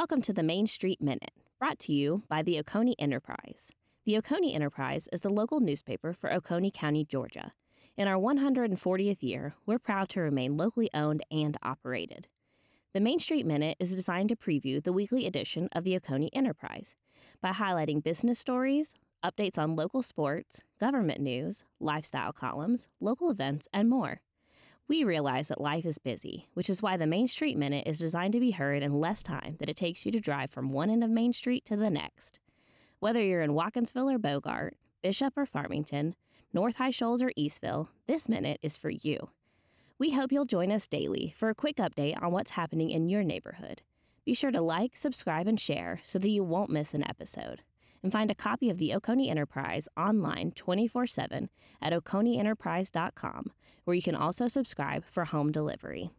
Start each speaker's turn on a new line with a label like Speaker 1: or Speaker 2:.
Speaker 1: Welcome to the Main Street Minute, brought to you by the Oconee Enterprise. The Oconee Enterprise is the local newspaper for Oconee County, Georgia. In our 140th year, we're proud to remain locally owned and operated. The Main Street Minute is designed to preview the weekly edition of the Oconee Enterprise by highlighting business stories, updates on local sports, government news, lifestyle columns, local events, and more. We realize that life is busy, which is why the Main Street Minute is designed to be heard in less time than it takes you to drive from one end of Main Street to the next. Whether you're in Watkinsville or Bogart, Bishop or Farmington, North High Shoals or Eastville, this minute is for you. We hope you'll join us daily for a quick update on what's happening in your neighborhood. Be sure to like, subscribe, and share so that you won't miss an episode and find a copy of the Oconee Enterprise online 24 7 at oconeeenterprise.com, where you can also subscribe for home delivery.